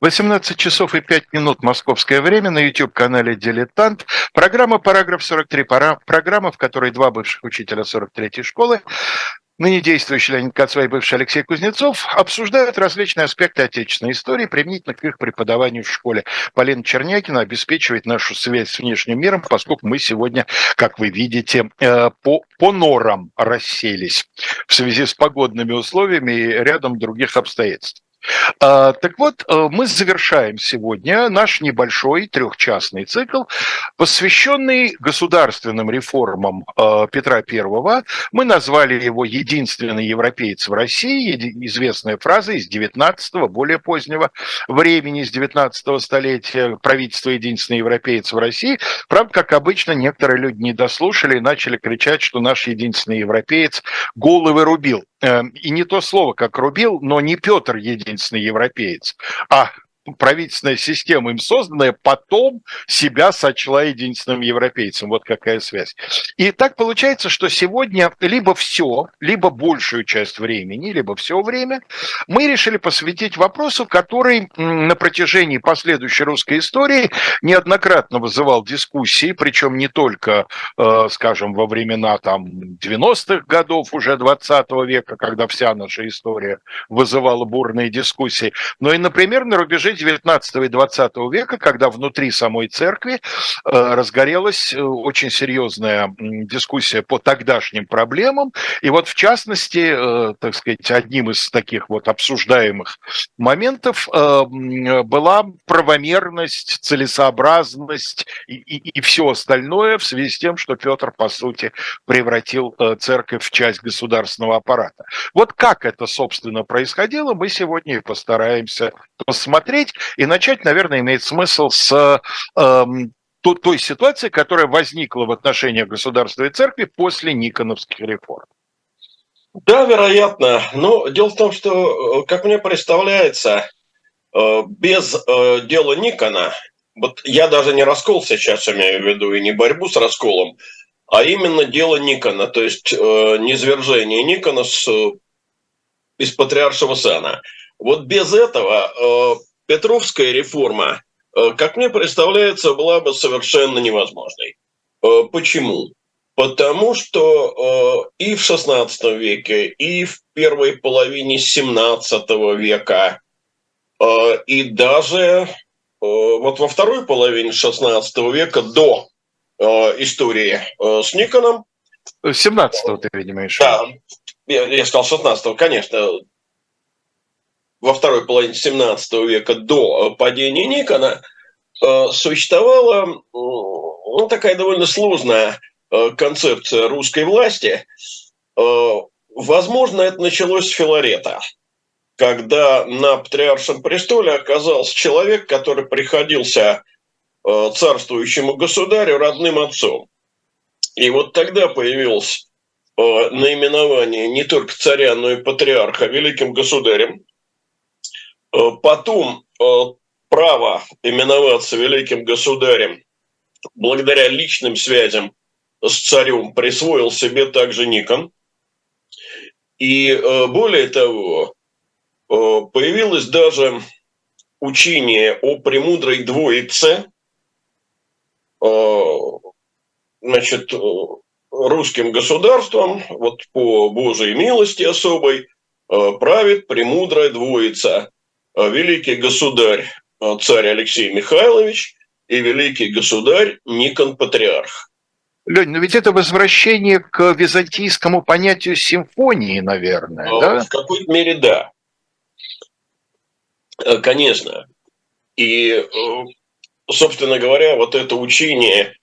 18 часов и 5 минут московское время на YouTube-канале «Дилетант». Программа «Параграф 43». Пора, программа, в которой два бывших учителя 43-й школы, ныне действующий Леонид Кацва и бывший Алексей Кузнецов, обсуждают различные аспекты отечественной истории применительно к их преподаванию в школе. Полина Чернякина обеспечивает нашу связь с внешним миром, поскольку мы сегодня, как вы видите, э, по, по норам расселись в связи с погодными условиями и рядом других обстоятельств. А, так вот, э, мы завершаем сегодня наш небольшой трехчастный цикл, посвященный государственным реформам э, Петра I. Мы назвали его «Единственный европеец в России», известная фраза из 19-го, более позднего времени, из 19-го столетия, правительство «Единственный европеец в России». Правда, как обычно, некоторые люди не дослушали и начали кричать, что наш единственный европеец головы рубил. Эм, и не то слово, как рубил, но не Петр единственный европеец, а правительственная система им созданная, потом себя сочла единственным европейцем. Вот какая связь. И так получается, что сегодня либо все, либо большую часть времени, либо все время мы решили посвятить вопросу, который на протяжении последующей русской истории неоднократно вызывал дискуссии, причем не только, э, скажем, во времена там 90-х годов уже 20 века, когда вся наша история вызывала бурные дискуссии, но и, например, на рубеже 19 и 20 века, когда внутри самой церкви э, разгорелась э, очень серьезная дискуссия по тогдашним проблемам. И вот в частности, э, так сказать, одним из таких вот обсуждаемых моментов была правомерность, целесообразность и, и, и все остальное в связи с тем, что Петр, по сути, превратил церковь в часть государственного аппарата. Вот как это, собственно, происходило, мы сегодня и постараемся посмотреть. И начать, наверное, имеет смысл с э, той ситуации, которая возникла в отношениях государства и церкви после Никоновских реформ. Да, вероятно. Но дело в том, что, э, как мне представляется, э, без э, дела Никона, вот я даже не раскол сейчас имею в виду и не борьбу с расколом, а именно дело Никона, то есть низвержение Никона с, из патриаршего сана. Вот без этого Петровская реформа, э, как мне представляется, была бы совершенно невозможной. Э, почему? Потому что э, и в XVI веке, и в первой половине XVII века, и даже вот во второй половине XVI века до истории с Никоном. 17-го ты, видимо, еще. Да, я сказал 16-го, конечно, во второй половине 17 века до падения Никона э, существовала ну, такая довольно сложная э, концепция русской власти. Э, возможно, это началось с Филарета, когда на патриаршем престоле оказался человек, который приходился царствующему государю родным отцом. И вот тогда появилось наименование не только царя, но и патриарха великим государем. Э, потом э, право именоваться великим государем. Благодаря личным связям с царем присвоил себе также Никон. И э, более того, появилось даже учение о премудрой двоице, значит, русским государством, вот по Божьей милости особой, правит премудрая двоица великий государь э, царь Алексей Михайлович и великий государь Никон Патриарх. Лень, но ведь это возвращение к византийскому понятию симфонии, наверное, а, да? В какой-то мере да. Э, конечно. И, собственно говоря, вот это учение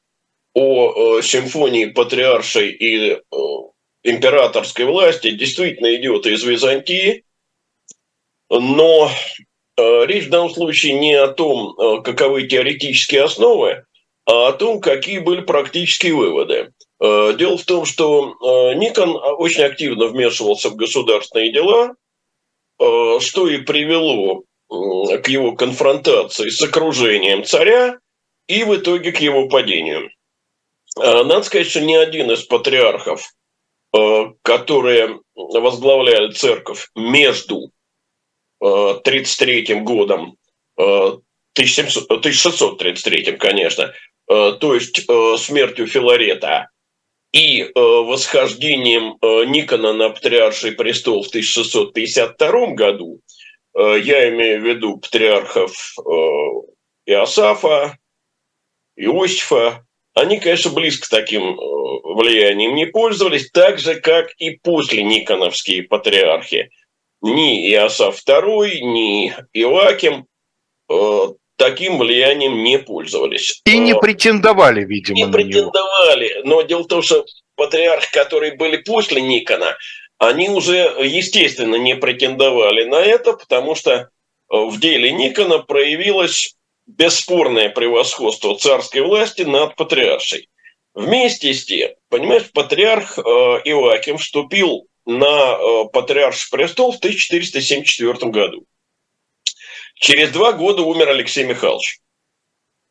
о симфонии патриаршей и императорской власти действительно идет из Византии, но э, речь в данном случае не о том, э, каковы теоретические основы, а о том, какие были практические выводы. Э, дело в том, что Никон очень активно вмешивался в государственные дела, что и привело к его конфронтации с окружением царя и в итоге к его падению. Надо сказать, что ни один из патриархов, которые возглавляли церковь между 1933 годом 1633, конечно, то есть смертью Филарета и восхождением Никона на патриарший престол в 1652 году, я имею в виду патриархов Иосафа, Иосифа, они, конечно, близко таким э, влиянием не пользовались, так же, как и после Никоновские патриархи. Ни Иосаф II, ни Иоаким э, таким влиянием не пользовались. И не э, претендовали, видимо, Не претендовали, него. но дело в том, что патриархи, которые были после Никона, они уже, естественно, не претендовали на это, потому что в деле Никона проявилось бесспорное превосходство царской власти над патриаршей. Вместе с тем, понимаешь, патриарх э, Иоаким вступил на э, патриарший престол в 1474 году. Через два года умер Алексей Михайлович.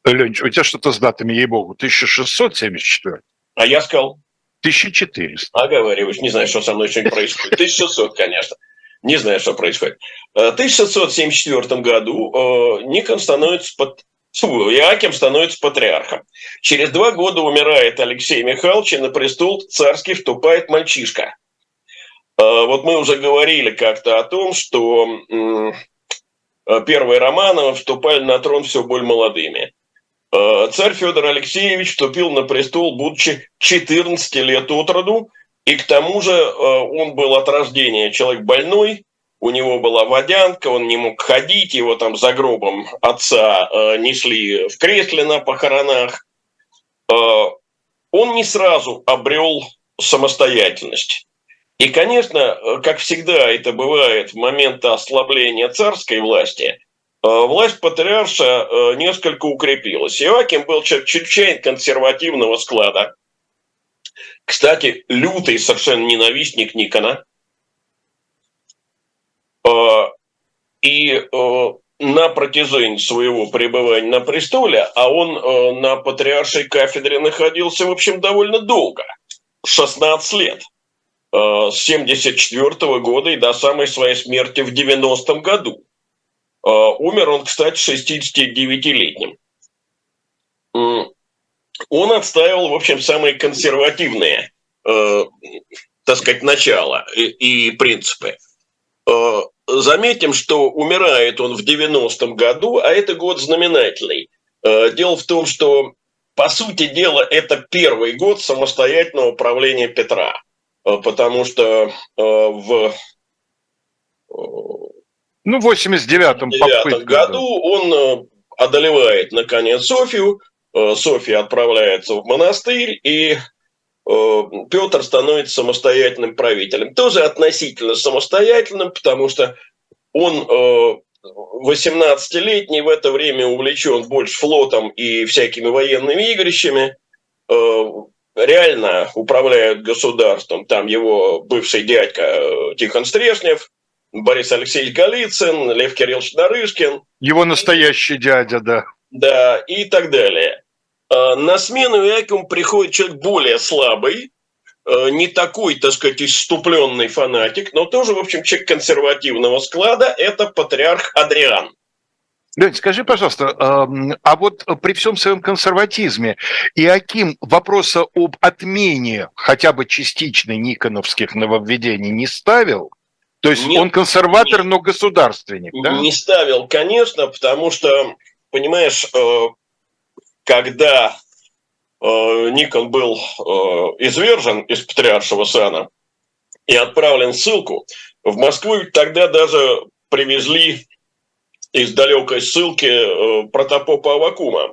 Ленч, у тебя что-то с датами, ей-богу, 1674? А я сказал? 1400. Оговариваюсь, не знаю, что со мной что-нибудь происходит. 1600, конечно. Не знаю, что происходит. В 1674 году э, Никон становится под... Иаким становится патриархом. Через два года умирает Алексей Михайлович, и на престол царский вступает мальчишка. Э, вот мы уже говорили как-то о том, что э, первые Романовы вступали на трон все более молодыми. Царь Федор Алексеевич вступил на престол, будучи 14 лет от роду, и к тому же э, он был от рождения человек больной, у него была водянка, он не мог ходить, его там за гробом отца э, несли в кресле на похоронах. Э, он не сразу обрел самостоятельность. И, конечно, как всегда это бывает в момент ослабления царской власти, власть патриарша несколько укрепилась. Иоаким был чрезвычайно консервативного склада – кстати, лютый совершенно ненавистник Никона. И э, на протяжении своего пребывания на престоле, а он э, на патриаршей кафедре находился, в общем, довольно долго, 16 лет, э, с 74 года и до самой своей смерти в 90-м году. Умер он, кстати, 69-летним он отстаивал, в общем, самые консервативные, э, так сказать, начала и, принципы. Э, заметим, что умирает он в 90-м году, а это год знаменательный. Э, дело в том, что, по сути дела, это первый год самостоятельного правления Петра, э, потому что э, в ну, в 89-м году он э, одолевает, наконец, Софию, Э, София отправляется в монастырь, и э, Петр становится самостоятельным правителем. Тоже относительно самостоятельным, потому что он 18-летний, э, в это время увлечен больше флотом и всякими военными игрищами, реально управляют государством. Там его бывший дядька Тихон Стрешнев, Борис Алексеевич Голицын, Лев Кириллович Нарышкин. Его настоящий дядя, да. Да, и так далее. Э, на смену Иакиму приходит человек более слабый, э, не такой, так сказать, иступленный фанатик, но тоже, в общем, человек консервативного склада, это патриарх Адриан. Лень, скажи, пожалуйста, а вот при всем своем консерватизме Иаким вопроса об отмене хотя бы частичной никоновских нововведений не ставил? То есть нет, он консерватор, нет, но государственник, да? Не ставил, конечно, потому что, понимаешь, э, когда э, Никон был э, извержен из патриаршего сана и отправлен в ссылку, в Москву тогда даже привезли из далекой ссылки э, протопопа Авакума.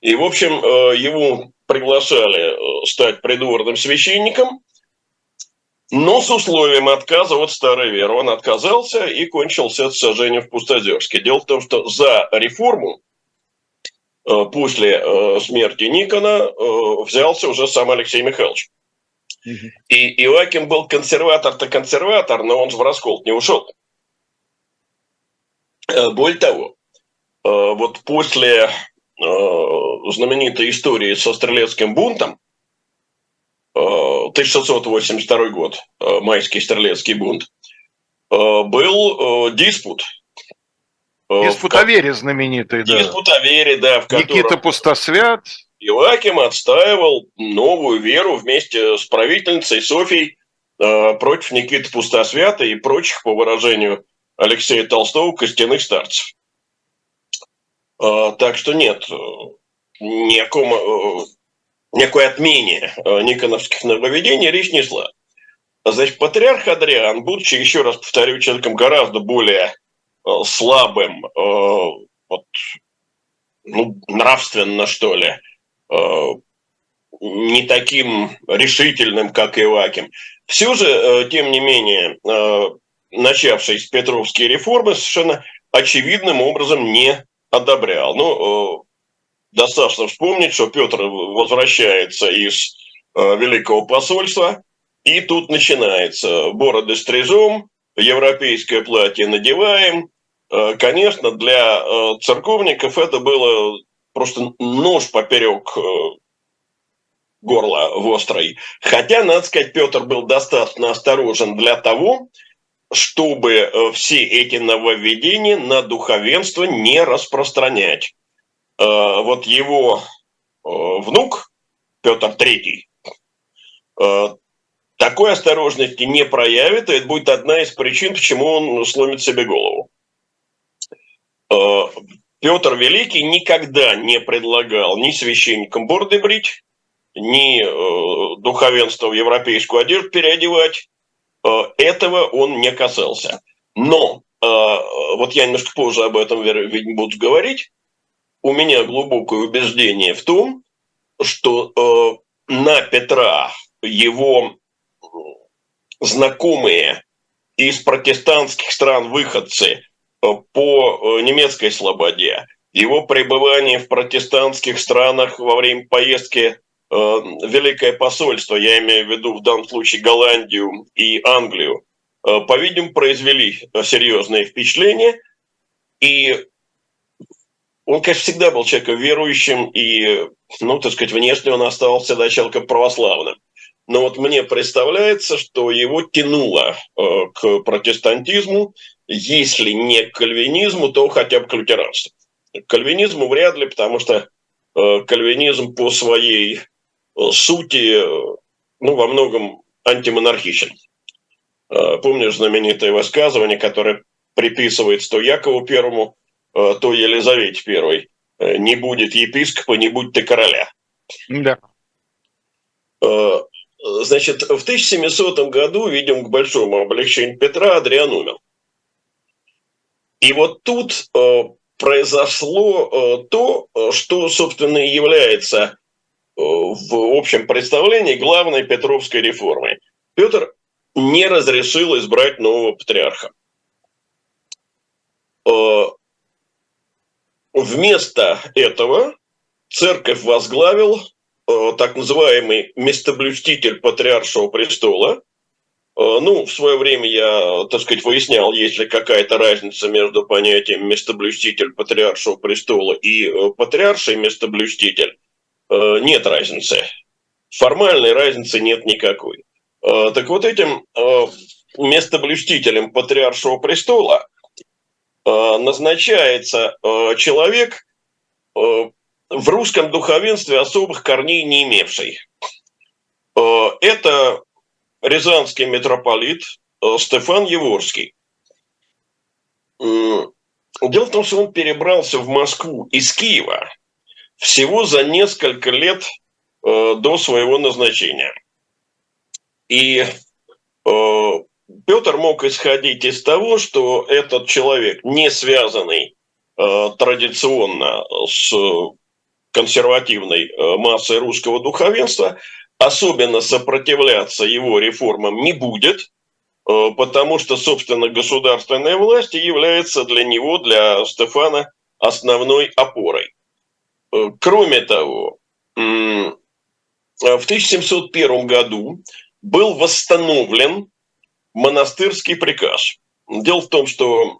И, в общем, э, его приглашали э, стать придворным священником, но с условием отказа от старой веры. Он отказался и кончился от сожжения в Пустозерске. Дело в том, что за реформу после смерти Никона взялся уже сам Алексей Михайлович. И Иоаким был консерватор-то консерватор, но он в раскол не ушел. Более того, вот после знаменитой истории со стрелецким бунтом, 1682 год, майский стрелецкий бунт, был диспут Из Путавери знаменитый, да. Из Путавери, да. В Никита Пустосвят. Иваким отстаивал новую веру вместе с правительницей Софией э, против Никиты Пустосвята и прочих, по выражению Алексея Толстого, костяных старцев. Э, так что нет, никаком, э, никакой отмене э, никоновских нововведений речь не шла. Значит, патриарх Адриан, будучи, еще раз повторю, человеком гораздо более э, слабым, вот, ну, нравственно, что ли, не таким решительным, как Иваким. Все же, тем не менее, начавшись Петровские реформы совершенно очевидным образом не одобрял. Ну, достаточно вспомнить, что Петр возвращается из э, Великого посольства, и тут начинается бороды стрижем, европейское платье надеваем. Э, конечно, для э, церковников это было просто нож поперек э, горла в острой. Хотя, надо сказать, Петр был достаточно осторожен для того, чтобы э, все эти нововведения на духовенство не распространять. Э, вот его э, внук Петр III такой осторожности не проявит, и это будет одна из причин, почему он сломит себе голову. Петр Великий никогда не предлагал ни священникам бороды брить, ни духовенство в европейскую одежду переодевать. Этого он не касался. Но, вот я немножко позже об этом буду говорить, у меня глубокое убеждение в том, что э, на Петра его знакомые из протестантских стран выходцы э, по э, немецкой слободе, его пребывание в протестантских странах во время поездки э, Великое посольство, я имею в виду в данном случае Голландию и Англию, э, по-видимому, произвели серьезное впечатление. И он, конечно, всегда был человеком верующим, и, ну, так сказать, внешне он оставался всегда человеком православным. Но вот мне представляется, что его тянуло э, к протестантизму, если не к кальвинизму, то хотя бы к лютеранству. К кальвинизму вряд ли, потому что э, кальвинизм по своей э, сути, э, ну, во многом антимонархичен. Э, помнишь знаменитое высказывание, которое приписывается то Якову Первому, Э, то Елизавете Первой. Э, не будет епископа, не будь ты короля. Да. Э, значит, в 1700 году, видим, к большому облегчению Петра, Адриан умер. И вот тут произошло то, что, собственно, и является в общем представлении главной Петровской реформой. Петр не разрешил избрать нового патриарха. Вместо этого церковь возглавил э, так называемый местоблюститель патриаршего престола. Э, ну, в свое время я, так сказать, выяснял, есть ли какая-то разница между понятием местоблюститель патриаршего престола и э, патриарший местоблюститель. Э, нет разницы. Формальной разницы нет никакой. Э, так вот этим э, местоблюстителем патриаршего престола назначается человек в русском духовенстве особых корней не имевший. Это рязанский митрополит Стефан Еворский. Дело в том, что он перебрался в Москву из Киева всего за несколько лет до своего назначения. И Петр мог исходить из того, что этот человек, не связанный э, традиционно с консервативной э, массой русского духовенства, особенно сопротивляться его реформам не будет, э, потому что, собственно, государственная власть является для него, для Стефана, основной опорой. Кроме того, в 1701 году был восстановлен монастырский приказ. Дело в том, что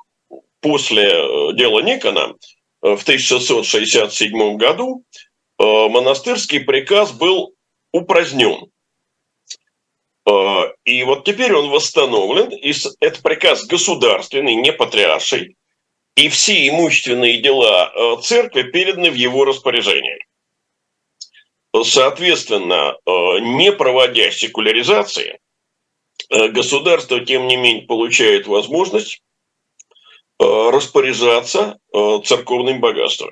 после э, дела Никона э, в 1667 году э, монастырский приказ был упразднен. И вот теперь он восстановлен, и это приказ государственный, не патриарший, и все имущественные дела э, церкви переданы в его распоряжение. Соответственно, э, не проводя секуляризации, э, государство, тем не менее, получает возможность распоряжаться церковным богатством.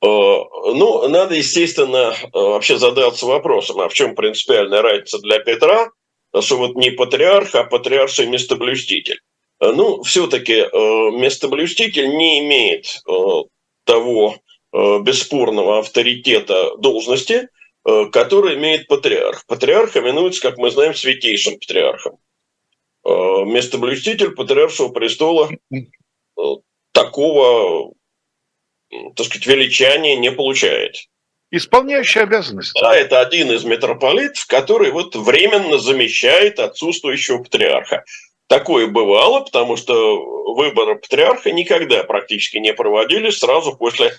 Ну, надо, естественно, вообще задаться вопросом, а в чем принципиальная разница для Петра, что вот не патриарх, а патриарший местоблюститель. Э, ну, все-таки э, местоблюститель не имеет э, того бесспорного авторитета должности, который имеет патриарх. Патриарх именуется, как мы знаем, святейшим патриархом. Местоблюститель патриаршего престола такого, так сказать, величания не получает. Исполняющий обязанности. Да, это один из митрополитов, который вот временно замещает отсутствующего патриарха. Такое бывало, потому что выборы патриарха никогда практически не проводились сразу после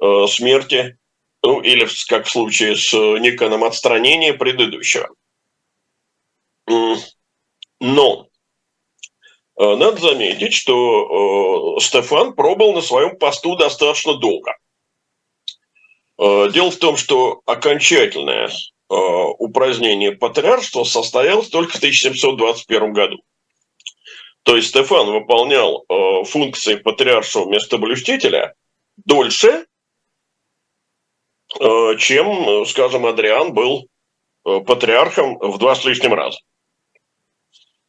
э, смерти, ну или как в случае с Никоном отстранения предыдущего. Но э, надо заметить, что э, Стефан пробыл на своем посту достаточно долго. Э, дело в том, что окончательное э, упразднение патриаршества состоялось только в 1721 году. То есть Стефан выполнял э, функции патриаршего местоблюстителя дольше, э, чем, скажем, Адриан был э, патриархом в два с лишним раза.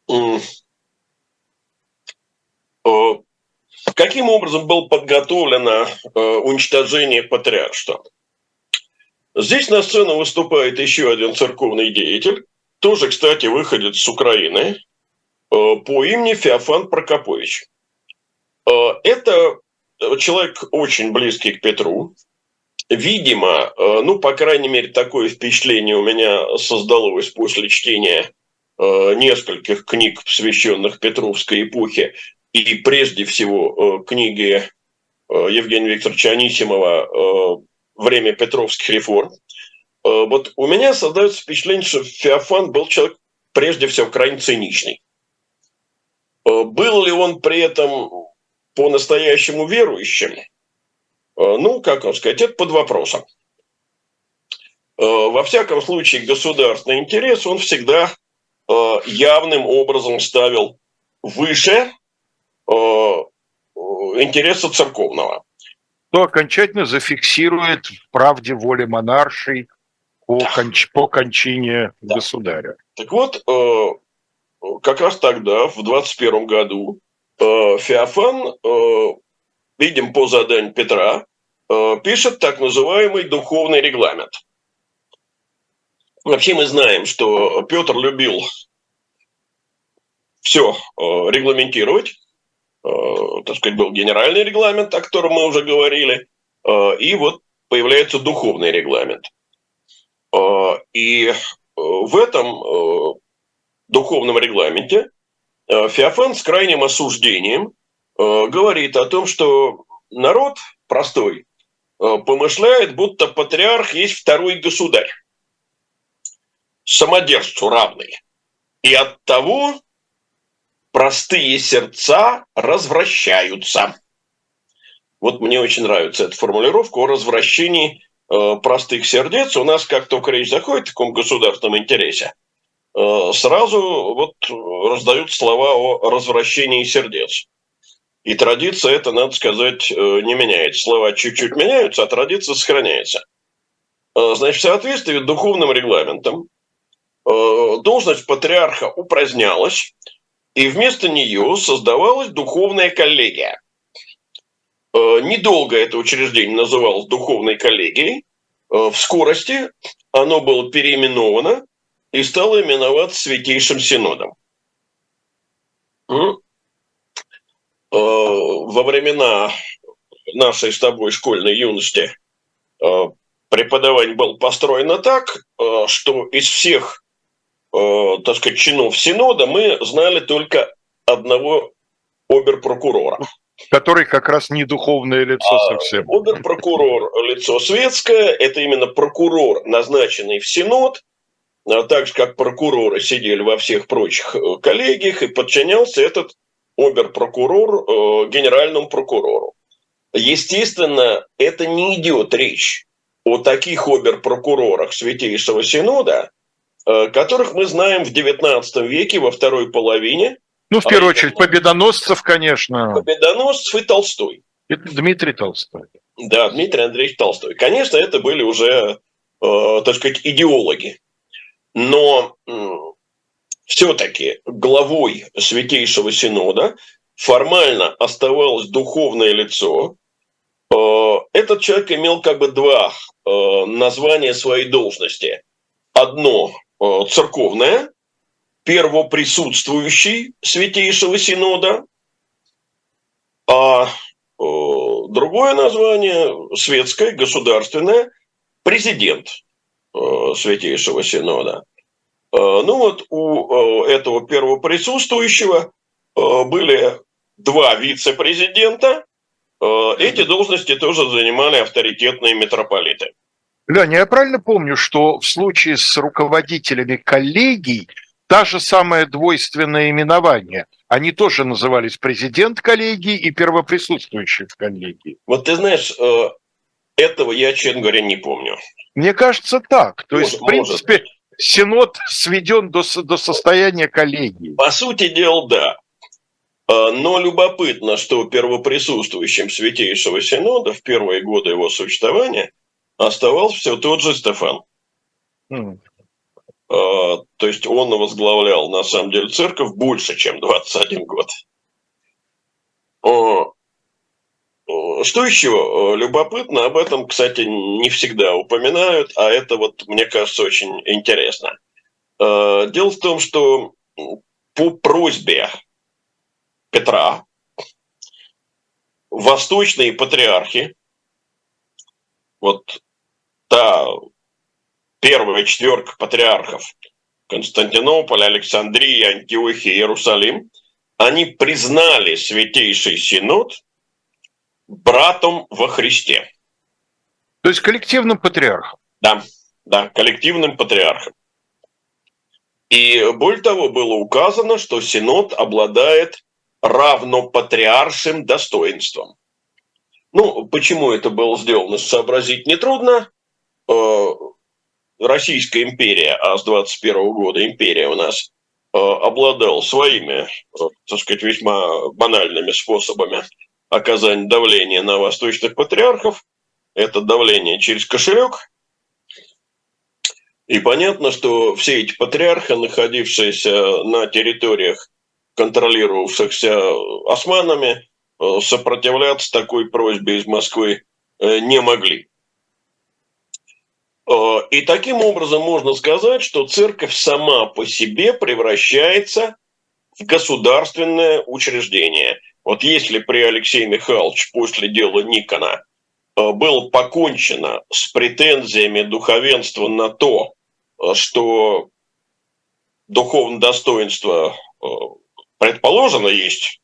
Э, каким образом было подготовлено э, уничтожение патриаршества? Здесь на сцену выступает еще один церковный деятель, тоже, кстати, выходит с Украины, по имени Феофан Прокопович. Э, это человек очень близкий к Петру. Видимо, э, ну, по крайней мере, такое впечатление у меня создалось после чтения нескольких книг, посвященных Петровской эпохе, и прежде всего книги Евгения Викторовича Анисимова «Время Петровских реформ». Вот у меня создается впечатление, что Феофан был человек прежде всего крайне циничный. Э, был ли он при этом по-настоящему верующим? Э, ну, как вам сказать, это под вопросом. Э, во всяком случае, государственный интерес он всегда явным образом ставил выше интереса церковного. То окончательно зафиксирует в правде воли монаршей по, да. конч, по кончине да. государя. Так вот, как раз тогда, в 21 году, э, Феофан, э, видим по заданию Петра, э, пишет так называемый духовный регламент. Вообще мы знаем, что Петр любил все регламентировать. Так сказать, был генеральный регламент, о котором мы уже говорили. И вот появляется духовный регламент. И в этом духовном регламенте э, Феофан с крайним осуждением э, говорит о том, что народ простой э, помышляет, будто патриарх есть второй государь, самодержцу равный. И от того простые сердца развращаются. Вот мне очень нравится эта формулировка о развращении простых сердец. У нас как только речь заходит о таком государственном интересе, сразу вот раздают слова о развращении сердец. И традиция это, надо сказать, э, не меняется. Слова чуть-чуть меняются, а традиция сохраняется. Э, значит, в соответствии с духовным регламентом должность патриарха упразднялась, и вместо нее создавалась духовная коллегия. Недолго это учреждение называлось духовной коллегией. В скорости оно было переименовано и стал именоваться Святейшим Синодом. Э, во времена нашей с тобой школьной юности э, преподавание было построено так, э, что из всех, так сказать, чинов Синода мы знали только одного оберпрокурора. Который как раз не духовное лицо а совсем. Оберпрокурор – лицо светское, это именно прокурор, назначенный в Синод – а так же, как прокуроры сидели во всех прочих э, коллегиях, и подчинялся этот оберпрокурор э, генеральному прокурору. Естественно, это не идет речь о таких оберпрокурорах Святейшего Синода, э, которых мы знаем в XIX веке, во второй половине. Ну, в первую а очередь, победоносцев, конечно. Победоносцев и Толстой. Это Дмитрий Толстой. Да, Дмитрий Андреевич Толстой. Конечно, это были уже, э, так сказать, идеологи. Но все-таки главой Святейшего Синода формально оставалось духовное лицо. Э, этот человек имел как бы два э, названия своей должности. Одно э, церковное, первоприсутствующий Святейшего Синода, а другое название светское, государственное, президент Святейшего Синода. Ну вот у этого первоприсутствующего были два вице-президента, Э, эти должности тоже занимали авторитетные митрополиты. Леня, я правильно помню, что в случае с руководителями коллегий та же самое двойственное именование. Они тоже назывались президент коллегии и первоприсутствующий в коллегии. Вот ты знаешь, э, этого я, честно говоря, не помню. Мне кажется, так. То может, есть, в принципе, может. Синод сведен до, до состояния коллегии. По сути дела, да. А, но любопытно, что первоприсутствующим Святейшего Синода в первые годы его существования оставался все тот же Стефан. Mm. То есть он возглавлял, на самом деле, церковь больше, чем 21 год. Что еще любопытно, об этом, кстати, не всегда упоминают, а это вот, мне кажется, очень интересно. Дело в том, что по просьбе Петра, восточные патриархи, вот та первая четверка патриархов Константинополь, Александрия, Антиохия, Иерусалим, они признали Святейший Синод братом во Христе. То есть коллективным патриархом. Да, да, коллективным патриархом. И более того, было указано, что Синод обладает равно патриаршим достоинством. Ну, почему это было сделано, сообразить нетрудно. Э, Российская империя, а с 21 года империя у нас э, обладал своими, э, так сказать, весьма банальными способами оказания давления на восточных патриархов. Это давление через кошелек. И понятно, что все эти патриархи, находившиеся на территориях контролировавшихся османами, э, сопротивляться такой просьбе из Москвы э, не могли. Э, и таким образом можно сказать, что церковь сама по себе превращается в государственное учреждение. Вот если при Алексее Михайловиче после дела Никона было покончено с претензиями духовенства на то, что духовное достоинство предположено есть,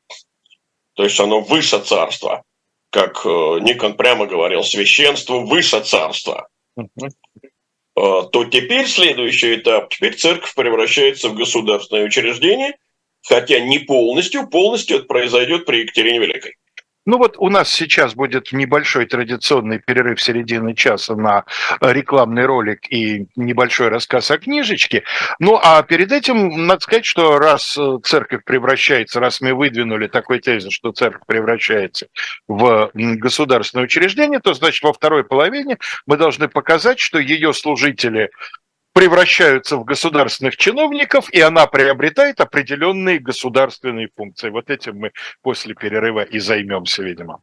то есть оно выше царства, как э, Никон прямо говорил, священство выше царства, э, то теперь следующий этап, теперь церковь превращается в государственное учреждение, хотя не полностью, полностью это произойдет при Екатерине Великой. Ну вот у нас сейчас будет небольшой традиционный перерыв середины часа на рекламный ролик и небольшой рассказ о книжечке. Ну а перед этим надо сказать, что раз э, церковь превращается, раз мы выдвинули такой тезис, что церковь превращается в государственное учреждение, то значит во второй половине мы должны показать, что ее служители превращаются в государственных чиновников, и она приобретает определенные государственные функции. Вот этим мы после перерыва и займемся, видимо.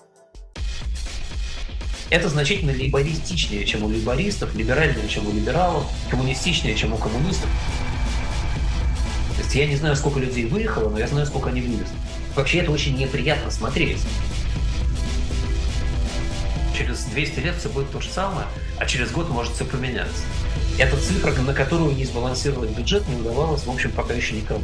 Это значительно либористичнее, чем у либористов, либеральнее, чем у либералов, коммунистичнее, чем у коммунистов. То есть я не знаю, сколько людей выехало, но я знаю, сколько они вывезли. Вообще это очень неприятно смотреть. Через 200 лет все будет то же самое, а через год может все поменяться. Это цифра, на которую не сбалансировать бюджет не удавалось, в общем, пока еще никому.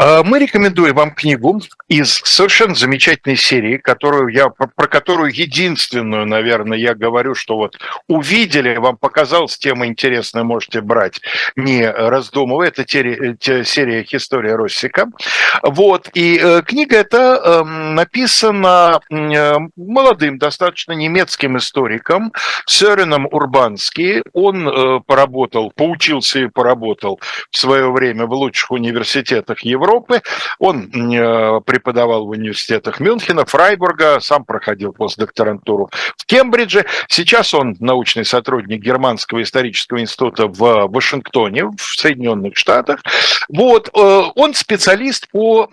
А, мы рекомендуем вам книгу из совершенно замечательной серии, которую я, про которую единственную, наверное, я говорю, что вот увидели, вам показалась тема интересная, можете брать, не раздумывая. Это серия «История Россика». Вот, и э, книга эта эм, написана э, молодым, достаточно немецким историком Сёреном Урбански. Он э, поработал, поучился и поработал в свое время в лучших университетах Европы, Европы. Он э, преподавал в университетах Мюнхена, Фрайбурга, сам проходил постдокторантуру в Кембридже. Сейчас он научный сотрудник Германского исторического института в Вашингтоне, в Соединенных Штатах. Вот, э, он специалист по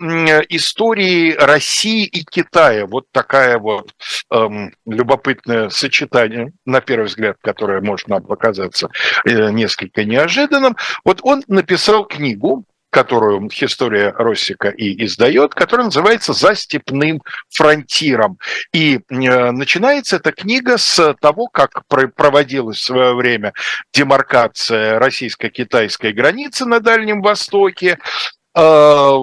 истории России и Китая. Вот такая вот эм, любопытное сочетание, на первый взгляд, которое может нам показаться э, несколько неожиданным. Вот он написал книгу, которую история Россика и издает, которая называется «За степным фронтиром». И э, начинается эта книга с того, как проводилась в свое время демаркация российско-китайской границы на Дальнем Востоке, э,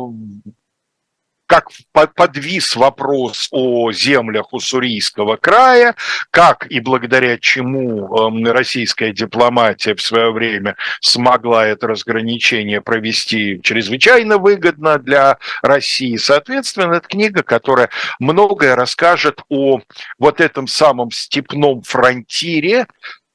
как подвис вопрос о землях Уссурийского края, как и благодаря чему эм, российская дипломатия в свое время смогла это разграничение провести чрезвычайно выгодно для России. Соответственно, это книга, которая многое расскажет о вот этом самом степном фронтире,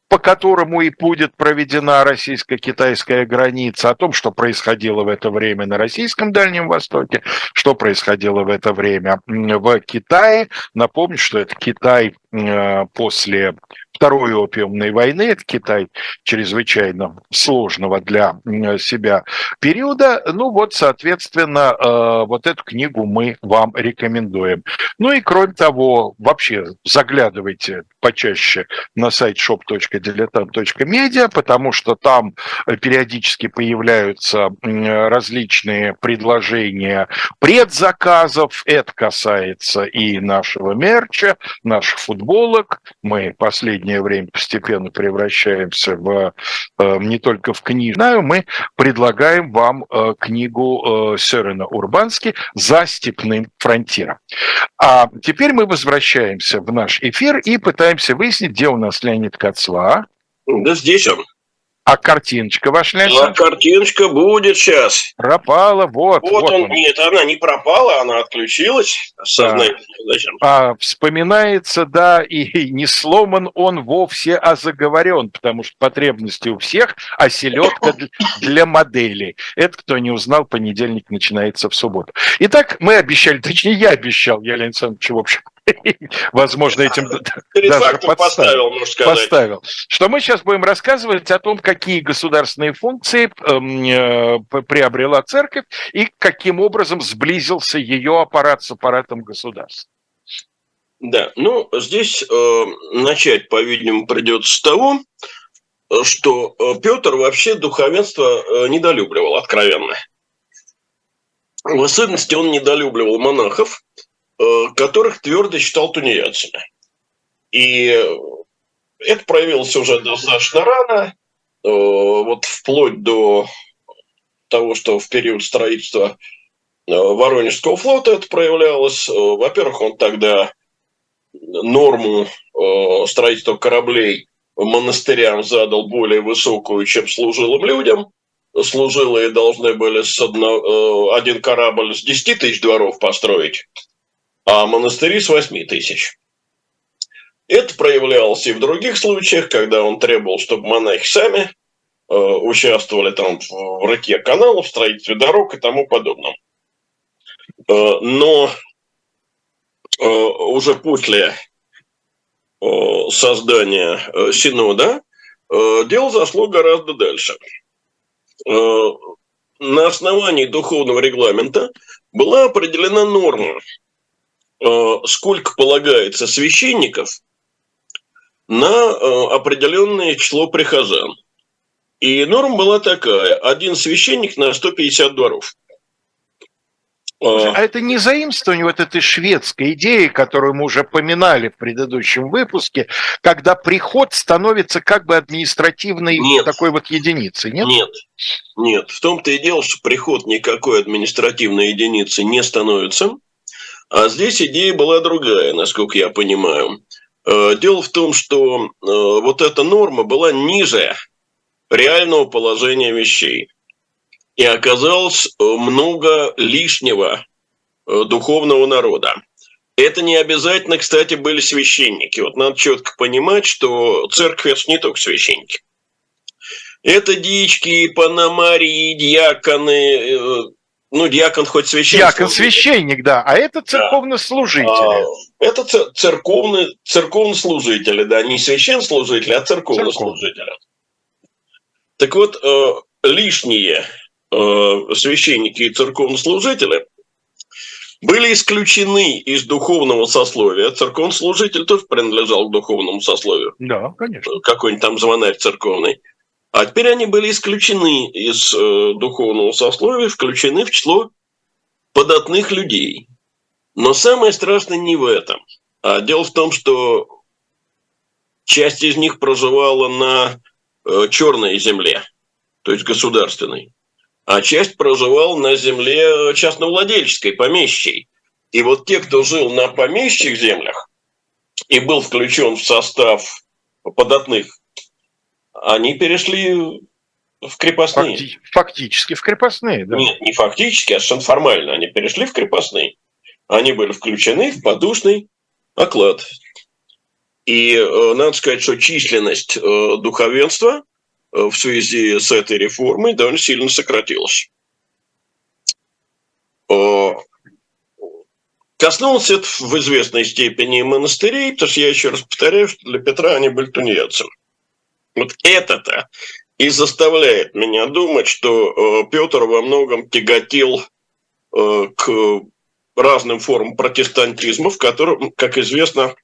по которому и будет проведена российско-китайская граница, о том, что происходило в это время на российском Дальнем Востоке, что происходило в это время в Китае. Напомню, что это Китай э, после Второй опиумной войны, это Китай чрезвычайно сложного для себя периода. Ну вот, соответственно, э, вот эту книгу мы вам рекомендуем. Ну и кроме того, вообще заглядывайте почаще на сайт shop.diletant.media, потому что там периодически появляются различные предложения предзаказов. Это касается и нашего мерча, наших футболок. Мы последние последнее время постепенно превращаемся в э, не только в книжную, мы предлагаем вам э, книгу э, Сёрена Урбански «За степным фронтиром». А теперь мы возвращаемся в наш эфир и пытаемся выяснить, где у нас Леонид Кацва. Да здесь он. А картиночка ваша? А картиночка будет сейчас. Пропала, вот. Вот, вот он, он. Нет, она не пропала, она отключилась. Сознательно. Да. Зачем? А, вспоминается, да, и не сломан он вовсе, а заговорен, потому что потребности у всех, а селедка для модели. Это, кто не узнал, понедельник начинается в субботу. Итак, мы обещали, точнее, я обещал, я Леонид Александрович, в общем, возможно, этим даже поставил, поставил, что мы сейчас будем рассказывать о том, какие государственные функции эм, э, приобрела церковь и каким образом сблизился ее аппарат с аппаратом государства. Да, ну здесь э, начать, по-видимому, придется с того, что э, Петр вообще духовенство недолюбливал откровенно. В особенности он недолюбливал монахов, которых твердо считал тунеядцами. И это проявилось уже достаточно рано, э, вот вплоть до того, что в период строительства э, Воронежского флота это проявлялось. Во-первых, он тогда норму строительства кораблей монастырям задал более высокую, чем служилым людям. Служилые должны были с одно, один корабль с 10 тысяч дворов построить, а монастыри с 8 тысяч. Это проявлялось и в других случаях, когда он требовал, чтобы монахи сами участвовали там в рыке каналов, в строительстве дорог и тому подобном. Но уже после создания Синода дело зашло гораздо дальше. На основании духовного регламента была определена норма, сколько полагается священников на определенное число прихожан. И норма была такая, один священник на 150 дворов – а, а это не заимствование вот этой шведской идеи, которую мы уже поминали в предыдущем выпуске, когда приход становится как бы административной нет. такой вот единицей, нет? Нет, нет. В том-то и дело, что приход никакой административной единицы не становится. А здесь идея была другая, насколько я понимаю. Э, дело в том, что э, вот эта норма была ниже реального положения вещей и оказалось э, много лишнего духовного народа. Это не обязательно, кстати, были священники. Вот надо четко понимать, что церковь – это не только священники. Это дички, панамарии, дьяконы, ну, диакон хоть священник. Диакон священник, да, а это церковнослужители. Да. Это церковные, церковнослужители, да, не священнослужители, а церковнослужители. Так вот, лишние Э, священники и церковнослужители были исключены из духовного сословия. Церковнослужитель тоже принадлежал к духовному сословию. Да, конечно. Какой-нибудь там звонарь церковный. А теперь они были исключены из э, духовного сословия, включены в число податных людей. Но самое страшное не в этом. А дело в том, что часть из них проживала на э, черной земле, то есть государственной а часть проживал на земле частновладельческой, помещей. И вот те, кто жил на помещих землях и был включен в состав податных, они перешли в крепостные. Факти- фактически в крепостные, да? Нет, не фактически, а совершенно формально. Они перешли в крепостные. Они были включены в подушный оклад. И э, надо сказать, что численность э, духовенства Э, в связи с этой реформой довольно сильно сократилось. Э, коснулся это в известной степени монастырей, потому что я еще раз повторяю, что для Петра они были тунеядцами. Вот это-то и заставляет меня думать, что э, Петр во многом тяготил к разным формам протестантизма, в котором, как известно,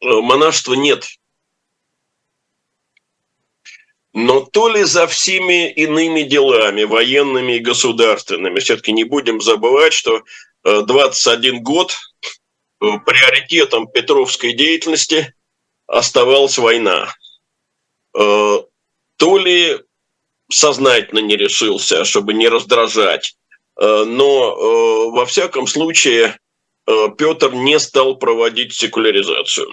монашества нет но то ли за всеми иными делами, военными и государственными, все-таки не будем забывать, что 21 э, год э, приоритетом Петровской деятельности оставалась война. Э, то ли сознательно не решился, чтобы не раздражать, но во всяком случае Петр не стал проводить секуляризацию.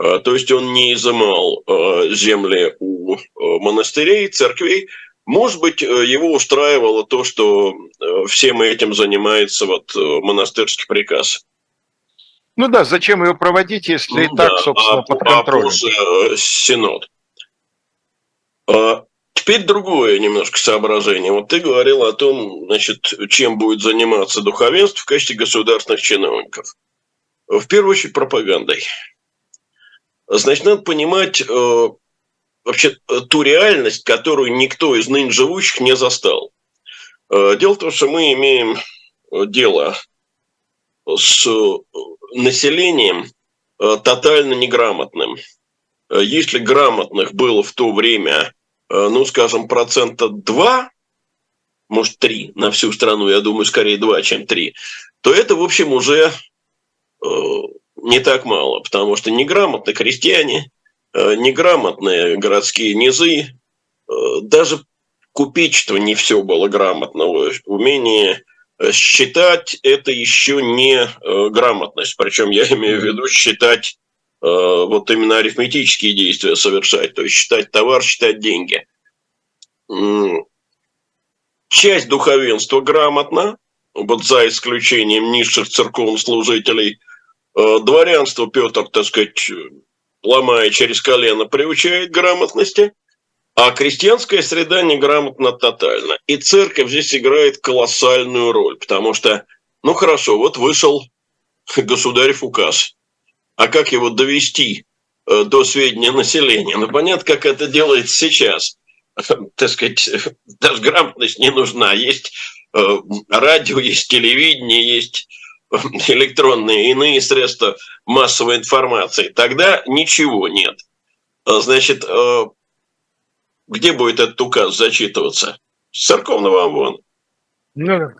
А, то есть он не изымал а, земли у а, монастырей, церквей. Может быть, его устраивало то, что всем этим занимается вот монастырский приказ. Ну да, зачем его проводить, если ну, и так, собственно, а, под контролем? А синод. Теперь другое немножко соображение. Вот ты говорил о том, значит, чем будет заниматься духовенство в качестве государственных чиновников. В первую очередь пропагандой. Значит, надо понимать э, вообще э, ту реальность, которую никто из ныне живущих не застал. Э, дело в том, что мы имеем э, дело с э, населением э, тотально неграмотным. Если грамотных было в то время, ну, скажем, процента 2, может, 3 на всю страну, я думаю, скорее 2, чем 3, то это, в общем, уже не так мало, потому что неграмотные крестьяне, э, неграмотные городские низы, э, даже купечество не все было грамотного. Умение э, считать – это еще не грамотность. Причем я имею в виду считать вот именно арифметические действия совершать, то есть считать товар, считать деньги. Часть духовенства грамотна, вот за исключением низших церковнослужителей – Э, дворянство Петр, так сказать, ломая через колено, приучает грамотности, А крестьянская среда неграмотна тотально. И церковь здесь играет колоссальную роль, потому что, ну хорошо, вот вышел государев указ. А как его довести э, до сведения населения? Ну, понятно, как это делается сейчас. Так сказать, даже грамотность не нужна. Есть э, радио, есть телевидение, есть э, электронные иные средства массовой информации. Тогда ничего нет. Значит, где будет этот указ зачитываться? С церковного ОМОНа. Ну,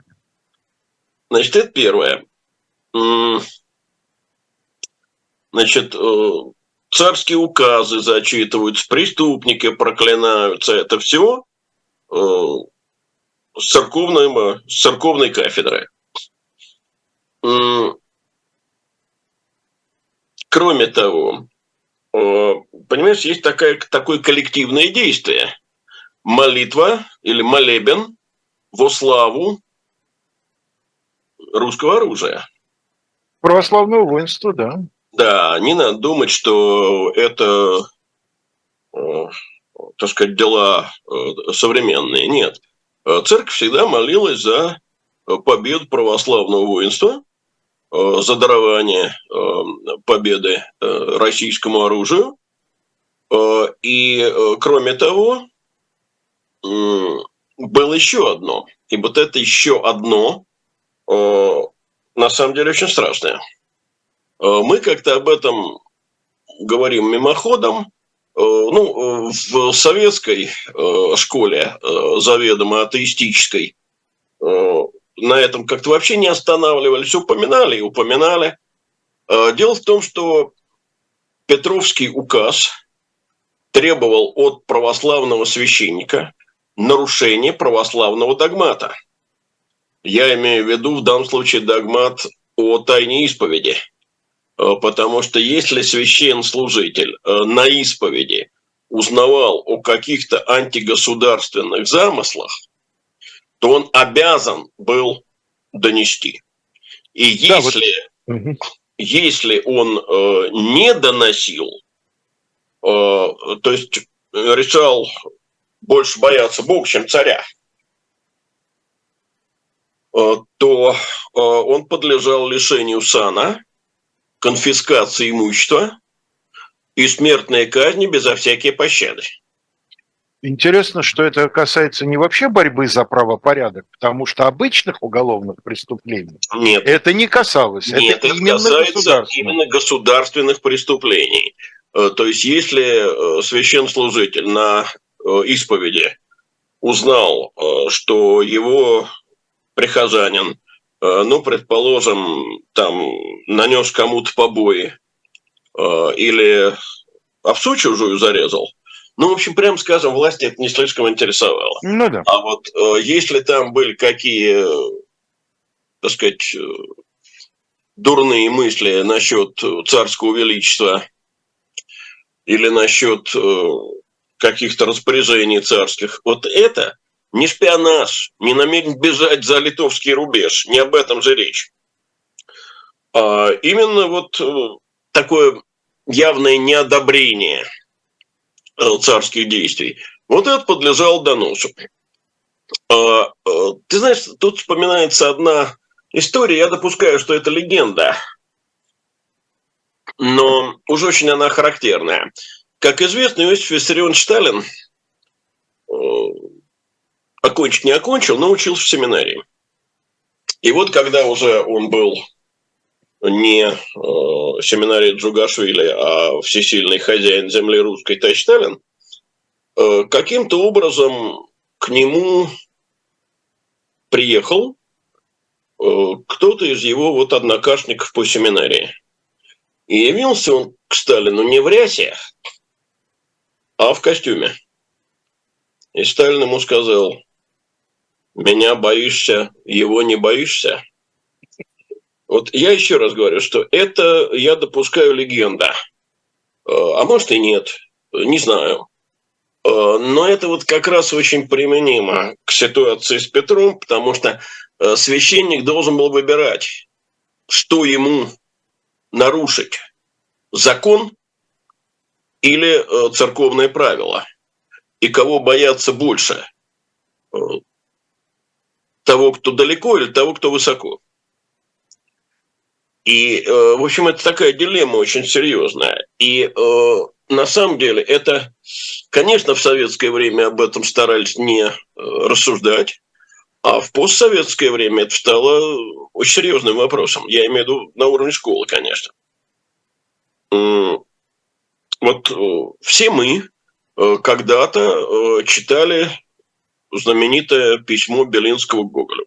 Значит, это первое. Значит, э, царские указы зачитываются, преступники проклинаются. Это все э, с, церковной, с церковной кафедры. Кроме того, э, понимаешь, есть такая, такое коллективное действие. Молитва или молебен во славу русского оружия. Православного воинства, да. Да, не надо думать, что это, э, так сказать, дела э, современные. Нет. Э, церковь всегда молилась за победу православного воинства, за дарование победы российскому оружию. И, кроме того, было еще одно. И вот это еще одно на самом деле очень страшное. Э, мы как-то об этом говорим мимоходом. Э, ну, в советской э, школе, заведомо атеистической, на этом как-то вообще не останавливались, упоминали и упоминали. Дело в том, что Петровский указ требовал от православного священника нарушения православного догмата – я имею в виду в данном случае догмат о тайне исповеди. Э, потому что если священнослужитель э, на исповеди узнавал о каких-то антигосударственных замыслах, то он обязан был донести. И если, да, вот. если он э, не доносил, э, то есть решал больше бояться Бога, чем царя, Э, то э, он подлежал лишению сана, конфискации имущества и смертной казни безо всякой пощады. Интересно, что это касается не вообще борьбы за правопорядок, потому что обычных уголовных преступлений Нет. это не касалось. Нет, это, это именно касается именно государственных преступлений. Э, то есть, если священнослужитель на исповеди узнал, что его прихожанин, э, ну, предположим, там, нанес кому-то побои э, или овцу чужую зарезал, ну, в общем, прям скажем, власти это не слишком интересовало. Ну да. А вот э, если там были какие, так сказать, дурные мысли насчет царского величества или насчет каких-то распоряжений царских, вот это не шпионаж, не намерен бежать за литовский рубеж, не об этом же речь. А именно вот э, такое явное неодобрение э, царских действий. Вот это подлежал доносу. А, э, ты знаешь, тут вспоминается одна история, я допускаю, что это легенда, но уж очень она характерная. Как известно, Иосиф Виссарионович Сталин окончить не окончил, но учился в семинарии. И вот когда уже он был не э, семинарии Джугашвили, а всесильный хозяин земли русской товарищ Сталин, э, каким-то образом к нему приехал э, кто-то из его вот однокашников по семинарии. И явился он к Сталину не в рясе, а в костюме. И Сталин ему сказал, меня боишься, его не боишься. Вот я еще раз говорю, что это я допускаю легенда. Э, а может и нет, не знаю. Э, но это вот как раз очень применимо к ситуации с Петром, потому что э, священник должен был выбирать, что ему нарушить. Закон или церковное правило. и кого бояться больше? Э, того, кто далеко или того, кто высоко? И, э, в общем, это такая дилемма очень серьезная. И э, на самом деле это, конечно, в советское время об этом старались не рассуждать, а в постсоветское время это стало очень серьезным вопросом. Я имею в виду на уровне школы, конечно. Вот все мы когда-то читали знаменитое письмо Белинского Гоголю.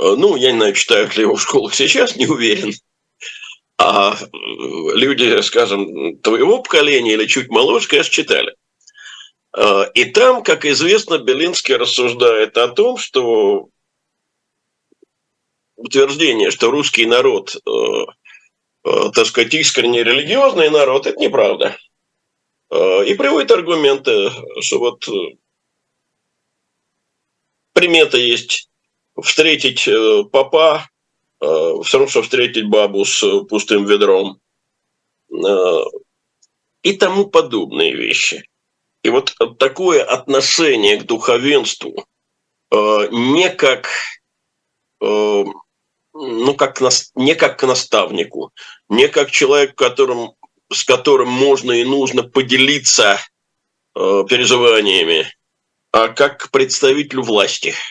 Э, ну, я не знаю, читают ли его в школах сейчас, не уверен. А э, люди, скажем, твоего поколения или чуть моложе, конечно, читали. Э, и там, как известно, Белинский рассуждает о том, что утверждение, что русский народ, так сказать, искренне религиозный народ, это неправда. И приводит аргументы, что вот примета есть встретить э, папа, э, все равно, что встретить бабу с э, пустым ведром и тому подобные вещи. И вот такое отношение к духовенству не как, ну, как, не как к наставнику, не как человек, которым, с которым можно и нужно поделиться переживаниями, а как к представителю власти –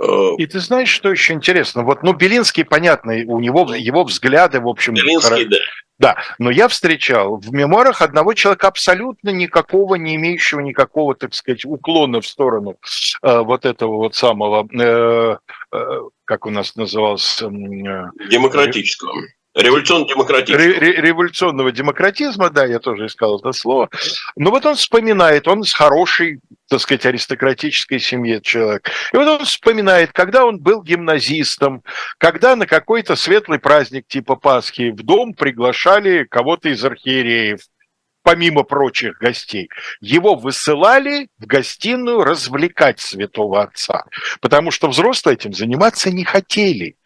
Э, И ты знаешь, что еще интересно? Вот, ну, Белинский, понятно, у него его взгляды, в общем... Белинский, да. Да, но я встречал в мемуарах одного человека абсолютно никакого, не имеющего никакого, так сказать, уклона в сторону э, вот этого вот самого, э, э, как у нас назывался... Э, Демократического. Революционно-демократического. революционного демократизма, да, я тоже искал это слово. Но вот он вспоминает, он с хорошей, так сказать, аристократической семьи человек. И вот он вспоминает, когда он был гимназистом, когда на какой-то светлый праздник типа Пасхи в дом приглашали кого-то из архиереев, помимо прочих гостей, его высылали в гостиную развлекать святого отца, потому что взрослые этим заниматься не хотели.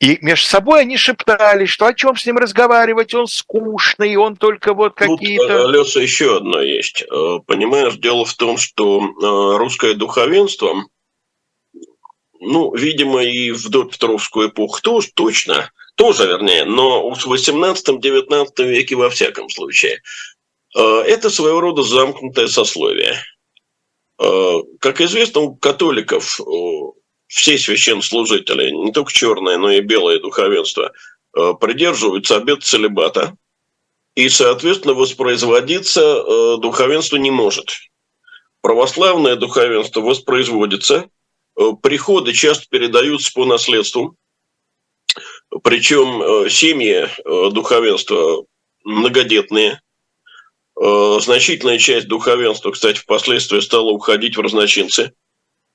И между собой они шептались, что о чем с ним разговаривать, он скучный, он только вот какие-то... Тут, Леса, еще одно есть. Э, понимаешь, дело в том, что э, русское духовенство, ну, видимо, и в Петровскую эпоху тоже точно, тоже, вернее, но в 18-19 веке во всяком случае, э, это своего рода замкнутое сословие. Как известно, у католиков все священнослужители, не только черное, но и белое духовенство, э, придерживаются обет целебата, и, соответственно, воспроизводиться э, духовенство не может. Православное духовенство воспроизводится, э, приходы часто передаются по наследству, причем семьи духовенства многодетные. Значительная часть духовенства, кстати, впоследствии стала уходить в разночинцы –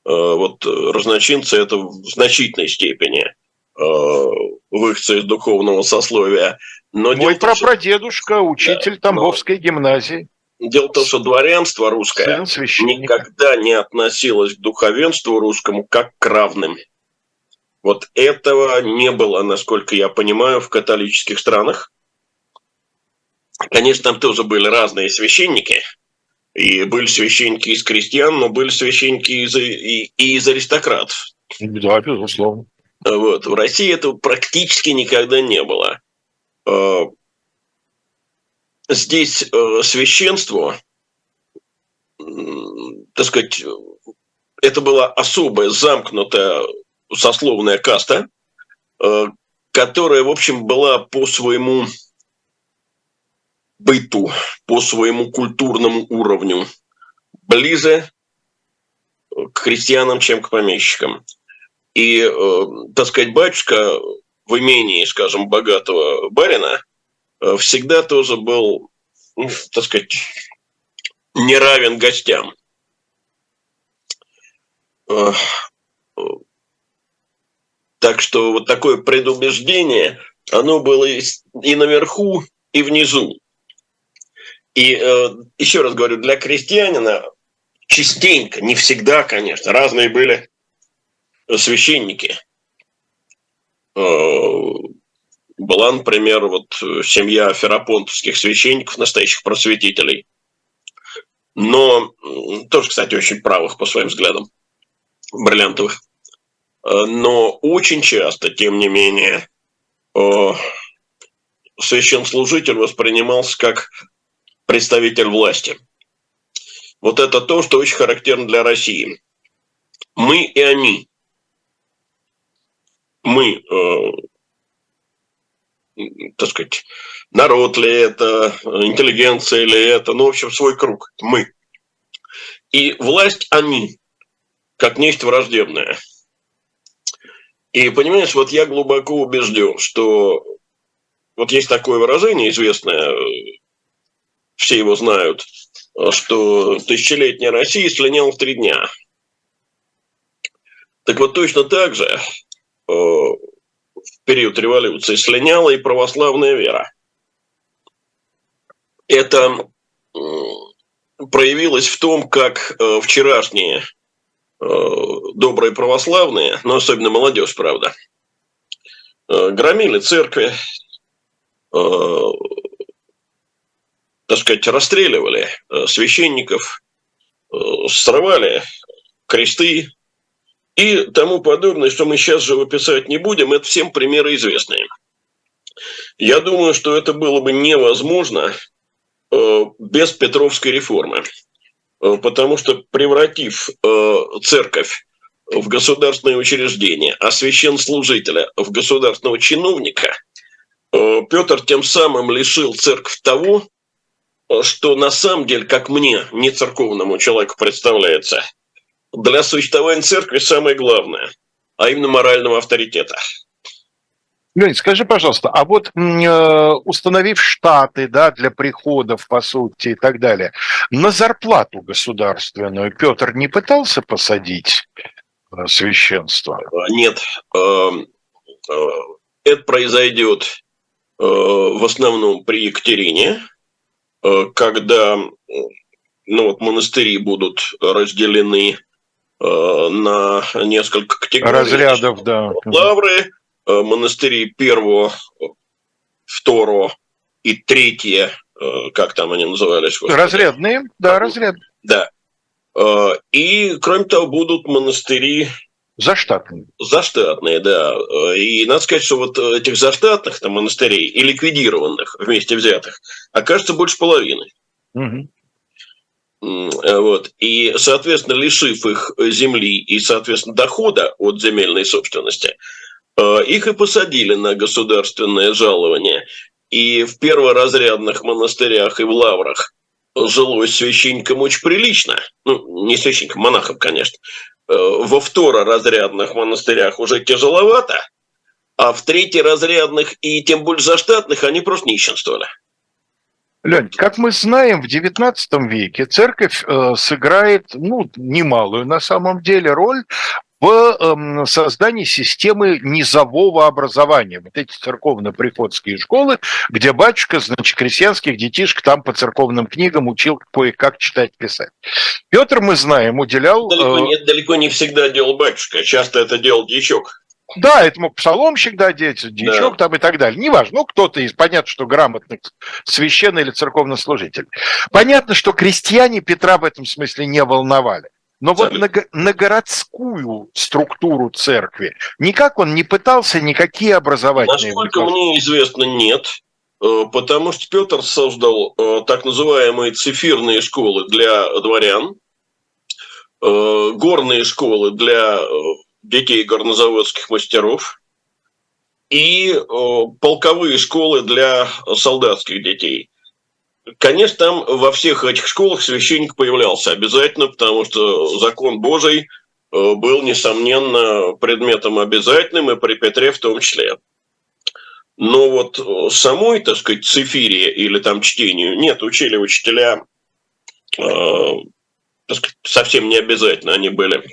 вот разночинцы это в значительной степени э, выходцы из духовного сословия. Но Мой прапрадедушка, учитель да, Тамбовской но... гимназии. Дело в том, что дворянство русское никогда не относилось к духовенству русскому как к равным. Вот этого не было, насколько я понимаю, в католических странах. Конечно, там тоже были разные священники – и были священники из крестьян, но были священники из, и, и из аристократов. Да, безусловно. Вот. В России этого практически никогда не было. А, здесь э, священство, так сказать, это была особая замкнутая сословная каста, э, которая, в общем, была по своему быту, по своему культурному уровню ближе к христианам, чем к помещикам. И, э, так сказать, батюшка в имении, скажем, богатого барина э, всегда тоже был, ну, так сказать, не равен гостям. Э, так что вот такое предубеждение, оно было и наверху, и внизу. И э, еще раз говорю, для крестьянина частенько, не всегда, конечно, разные были священники. Э, была, например, вот семья ферапонтовских священников, настоящих просветителей. но тоже, кстати, очень правых по своим взглядам, бриллиантовых. Э, но очень часто, тем не менее, священслужитель воспринимался как представитель власти. Вот это то, что очень характерно для России. Мы и они. Мы, э, так сказать, народ ли это, интеллигенция ли это, ну, в общем, свой круг. Мы. И власть они, как нечто враждебное. И понимаешь, вот я глубоко убежден, что вот есть такое выражение известное, все его знают, что тысячелетняя Россия слиняла в три дня. Так вот точно так же э, в период революции слиняла и православная вера. Это проявилось в том, как э, вчерашние э, добрые православные, но особенно молодежь, правда, громили церкви, так сказать, расстреливали э, священников, э, срывали кресты и тому подобное, что мы сейчас же выписать не будем, это всем примеры известные. Я думаю, что это было бы невозможно э, без Петровской реформы, потому что превратив церковь в государственное учреждение, а священслужителя в государственного чиновника, Петр тем самым лишил церковь того, что на самом деле, как мне, не церковному человеку представляется, для существования церкви самое главное, а именно морального авторитета. Леонид, скажи, пожалуйста, а вот э, установив штаты да, для приходов, по сути, и так далее, на зарплату государственную Петр не пытался посадить э, священство? Нет. Э, это произойдет в основном при Екатерине, Э, когда ну, вот монастыри будут разделены э, на несколько категорий. Разрядов, да. Лавры, э, монастыри первого, второго и третье, как там они назывались? Господи? Разрядные, да, разряд. Да. И, кроме того, будут монастыри Заштатные. Заштатные, да. И надо сказать, что вот этих заштатных там монастырей и ликвидированных вместе взятых окажется больше половины. Угу. Вот. И, соответственно, лишив их земли и, соответственно, дохода от земельной собственности, э, их и посадили на государственное жалование. И в перворазрядных монастырях и в лаврах жилось священникам очень прилично. Ну, не священникам, монахам, конечно. Э, во второразрядных монастырях уже тяжеловато, а в третьеразрядных и тем более заштатных они просто нищенствовали. Лень, как мы знаем, в XIX веке церковь э, сыграет ну, немалую на самом деле роль в э, создании системы низового образования. Вот эти церковно-приходские школы, где батюшка, значит, крестьянских детишек там по церковным книгам учил кое-как читать, писать. Петр, мы знаем, уделял... Далеко, э, нет, далеко не всегда делал батюшка, часто это делал дьячок. Да, это мог псаломщик, да, дети, дьячок да. там и так далее. Неважно, ну, кто-то из, понятно, что грамотный священный или церковнослужитель. Понятно, что крестьяне Петра в этом смысле не волновали. Но вот на, на городскую структуру церкви никак он не пытался никакие образовательные... Насколько мне известно, нет. Э, потому что Петр создал э, так называемые цифирные школы для дворян, э, горные школы для детей горнозаводских мастеров и полковые школы для солдатских детей. Конечно, там во всех этих школах священник появлялся обязательно, потому что закон Божий был, несомненно, предметом обязательным, и при Петре в том числе. Но вот самой, так сказать, цифире или там чтению нет, учили учителя э, сказать, совсем не обязательно они были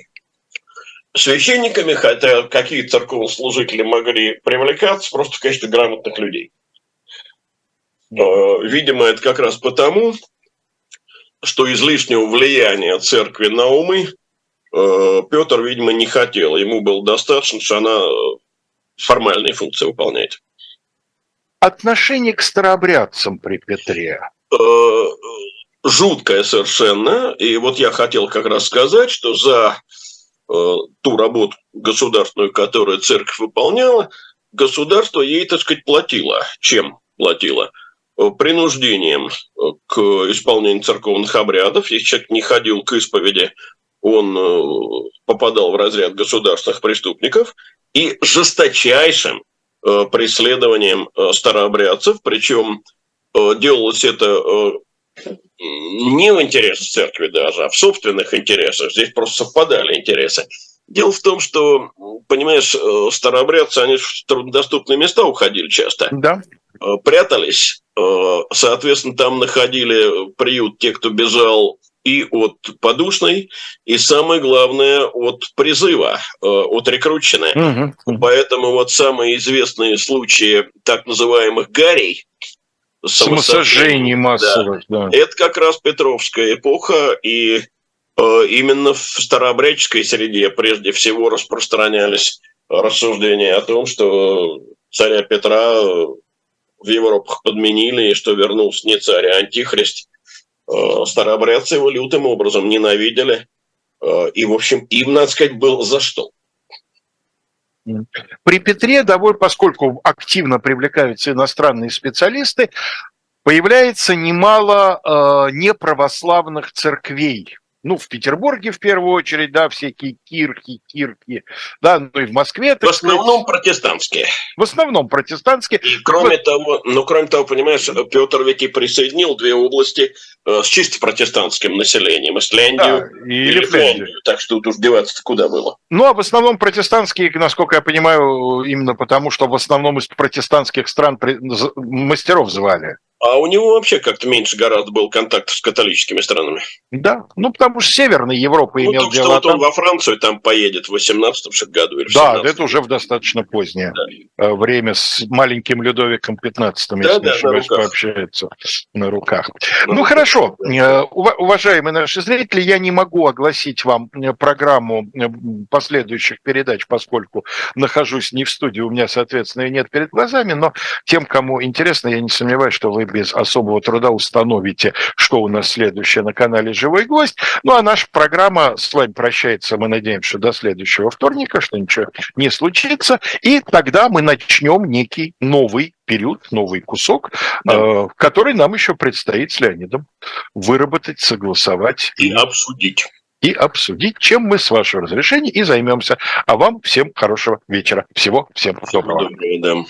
священниками, хотя какие церковнослужители могли привлекаться просто в качестве грамотных людей. Но, видимо, это как раз потому, что излишнего влияния церкви на умы э, Петр, видимо, не хотел. Ему было достаточно, что она формальные функции выполняет. Отношение к старообрядцам при Петре? Э, жуткая совершенно. И вот я хотел как раз сказать, что за э, ту работу государственную, которую церковь выполняла, государство ей, так сказать, платило. Чем платило? Э, принуждением э, к исполнению церковных обрядов. Если человек не ходил к исповеди, он э, попадал в разряд государственных преступников и жесточайшим преследованием старообрядцев, причем делалось это не в интересах церкви даже, а в собственных интересах. Здесь просто совпадали интересы. Дело в том, что, понимаешь, старообрядцы, они в труднодоступные места уходили часто. Да. Прятались Э, соответственно, там находили приют те, кто бежал и от подушной, и самое главное от призыва, э, от рекрутчины. Угу. Поэтому вот самые известные случаи так называемых гарей, самосожжений массовых, да. да. Это как раз Петровская эпоха, и э, именно в старообрядческой среде прежде всего распространялись рассуждения о том, что царя Петра в Европах подменили, и что вернулся не царь, а антихрист. Э, старообрядцы его лютым образом ненавидели. Э, и, в общем, им, надо сказать, было за что. При Петре, довольно, поскольку активно привлекаются иностранные специалисты, появляется немало э, неправославных церквей ну, в Петербурге в первую очередь, да, всякие кирки, кирки, да, ну и в Москве. В основном сказать, протестантские. В основном протестантские. И кроме вот. того, ну, кроме того, понимаешь, Петр ведь и присоединил две области э, с чисто протестантским населением, Исляндию да, и или Финляндию. Так что тут уж деваться-то куда было. Ну, а в основном протестантские, насколько я понимаю, именно потому, что в основном из протестантских стран мастеров звали. А у него вообще как-то меньше гораздо был контактов с католическими странами. Да, ну потому что Северная Европа ну, имел дело. Что вот он во Францию там поедет в 18 году или в Да, это уже в достаточно позднее да. Э, время с маленьким Людовиком 15 да, если да, не ошибаюсь, пообщается на руках. Ну, ну хорошо, э, уважаемые наши зрители, я не могу огласить вам э, программу последующих передач, поскольку нахожусь не в студии, у меня, соответственно, и нет перед глазами, но тем, кому интересно, я не сомневаюсь, что вы без особого труда установите, что у нас следующее на канале «Живой гость». Ну, а наша программа с вами прощается, мы надеемся, до следующего вторника, что ничего не случится. И тогда мы начнем некий новый период, новый кусок, да. э, который нам еще предстоит с Леонидом выработать, согласовать. И обсудить и обсудить, чем мы, с вашего разрешения, и займемся. А вам всем хорошего вечера. Всего всем доброго. Доброго, да.